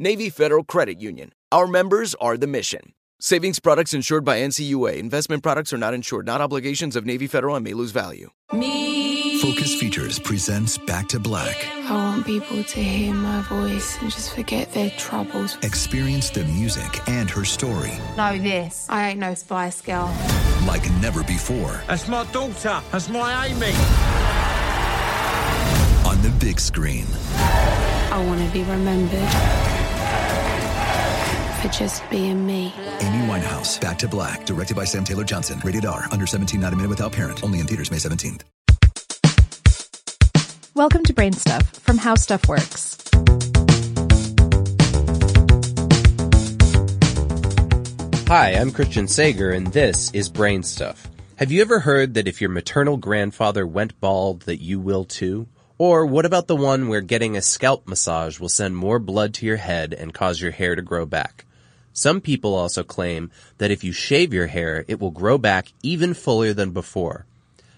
Navy Federal Credit Union. Our members are the mission. Savings products insured by NCUA. Investment products are not insured, not obligations of Navy Federal and may lose value. Me. Focus Features presents Back to Black. I want people to hear my voice and just forget their troubles. Experience the music and her story. Know this. I ain't no Spice Girl. Like never before. That's my daughter. That's my Amy. On the big screen. I want to be remembered for just being me. Amy Winehouse, Back to Black, directed by Sam Taylor Johnson. Rated R, under 17, not a minute without parent. Only in theaters May 17th. Welcome to Brain Stuff from How Stuff Works. Hi, I'm Christian Sager, and this is Brain Stuff. Have you ever heard that if your maternal grandfather went bald, that you will too? Or what about the one where getting a scalp massage will send more blood to your head and cause your hair to grow back? Some people also claim that if you shave your hair, it will grow back even fuller than before.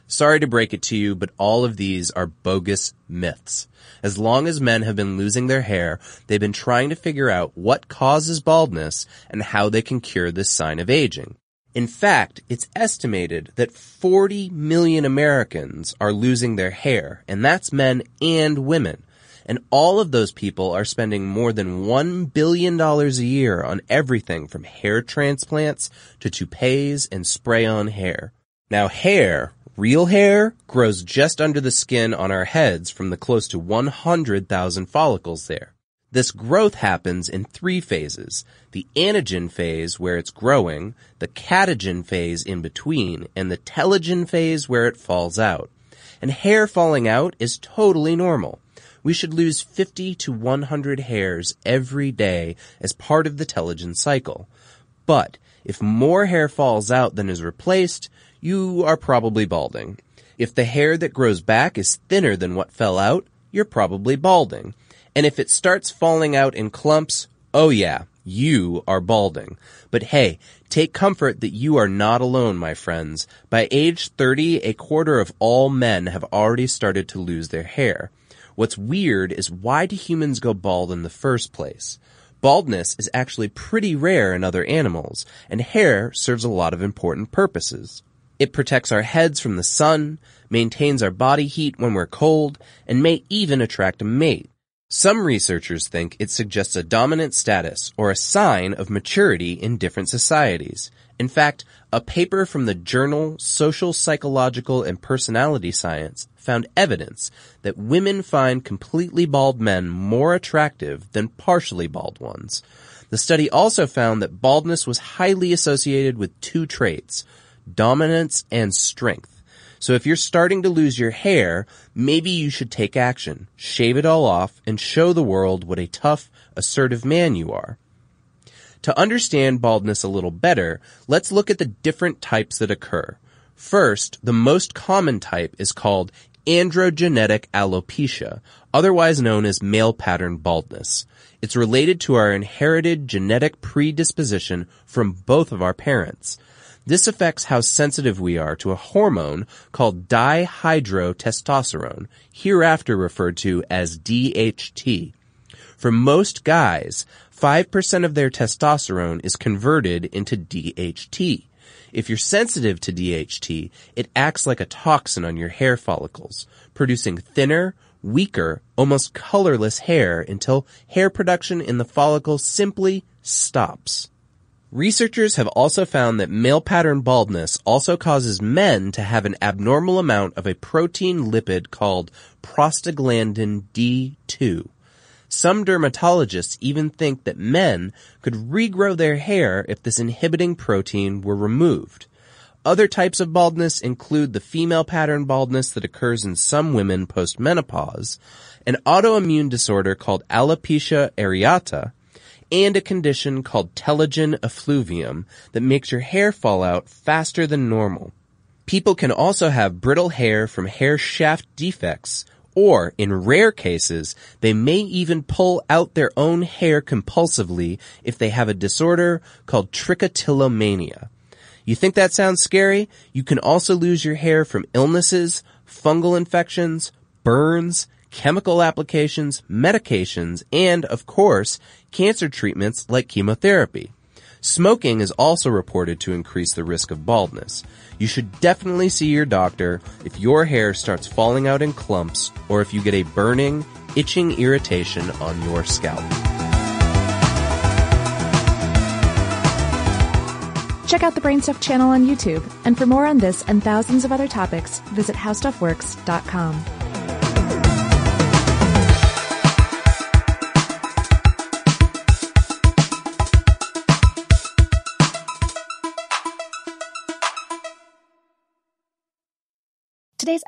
Sorry to break it to you, but all of these are bogus myths. As long as men have been losing their hair, they've been trying to figure out what causes baldness and how they can cure this sign of aging. In fact, it's estimated that 40 million Americans are losing their hair, and that's men and women. And all of those people are spending more than $1 billion a year on everything from hair transplants to toupees and spray on hair. Now hair, real hair, grows just under the skin on our heads from the close to 100,000 follicles there. This growth happens in three phases. The anagen phase where it's growing, the catagen phase in between, and the telogen phase where it falls out. And hair falling out is totally normal we should lose 50 to 100 hairs every day as part of the telogen cycle. But if more hair falls out than is replaced, you are probably balding. If the hair that grows back is thinner than what fell out, you're probably balding. And if it starts falling out in clumps, oh yeah, you are balding. But hey, take comfort that you are not alone, my friends. By age 30, a quarter of all men have already started to lose their hair. What's weird is why do humans go bald in the first place? Baldness is actually pretty rare in other animals, and hair serves a lot of important purposes. It protects our heads from the sun, maintains our body heat when we're cold, and may even attract a mate. Some researchers think it suggests a dominant status or a sign of maturity in different societies. In fact, a paper from the journal Social Psychological and Personality Science found evidence that women find completely bald men more attractive than partially bald ones. The study also found that baldness was highly associated with two traits, dominance and strength. So if you're starting to lose your hair, maybe you should take action, shave it all off, and show the world what a tough, assertive man you are. To understand baldness a little better, let's look at the different types that occur. First, the most common type is called androgenetic alopecia, otherwise known as male pattern baldness. It's related to our inherited genetic predisposition from both of our parents. This affects how sensitive we are to a hormone called dihydrotestosterone, hereafter referred to as DHT. For most guys, 5% of their testosterone is converted into DHT. If you're sensitive to DHT, it acts like a toxin on your hair follicles, producing thinner, weaker, almost colorless hair until hair production in the follicle simply stops. Researchers have also found that male pattern baldness also causes men to have an abnormal amount of a protein lipid called prostaglandin D2. Some dermatologists even think that men could regrow their hair if this inhibiting protein were removed. Other types of baldness include the female pattern baldness that occurs in some women post-menopause, an autoimmune disorder called alopecia areata, and a condition called telogen effluvium that makes your hair fall out faster than normal. People can also have brittle hair from hair shaft defects, or in rare cases, they may even pull out their own hair compulsively if they have a disorder called trichotillomania. You think that sounds scary? You can also lose your hair from illnesses, fungal infections, burns, chemical applications, medications, and, of course, cancer treatments like chemotherapy. Smoking is also reported to increase the risk of baldness. You should definitely see your doctor if your hair starts falling out in clumps or if you get a burning, itching irritation on your scalp. Check out the Brainstuff channel on YouTube, and for more on this and thousands of other topics, visit howstuffworks.com.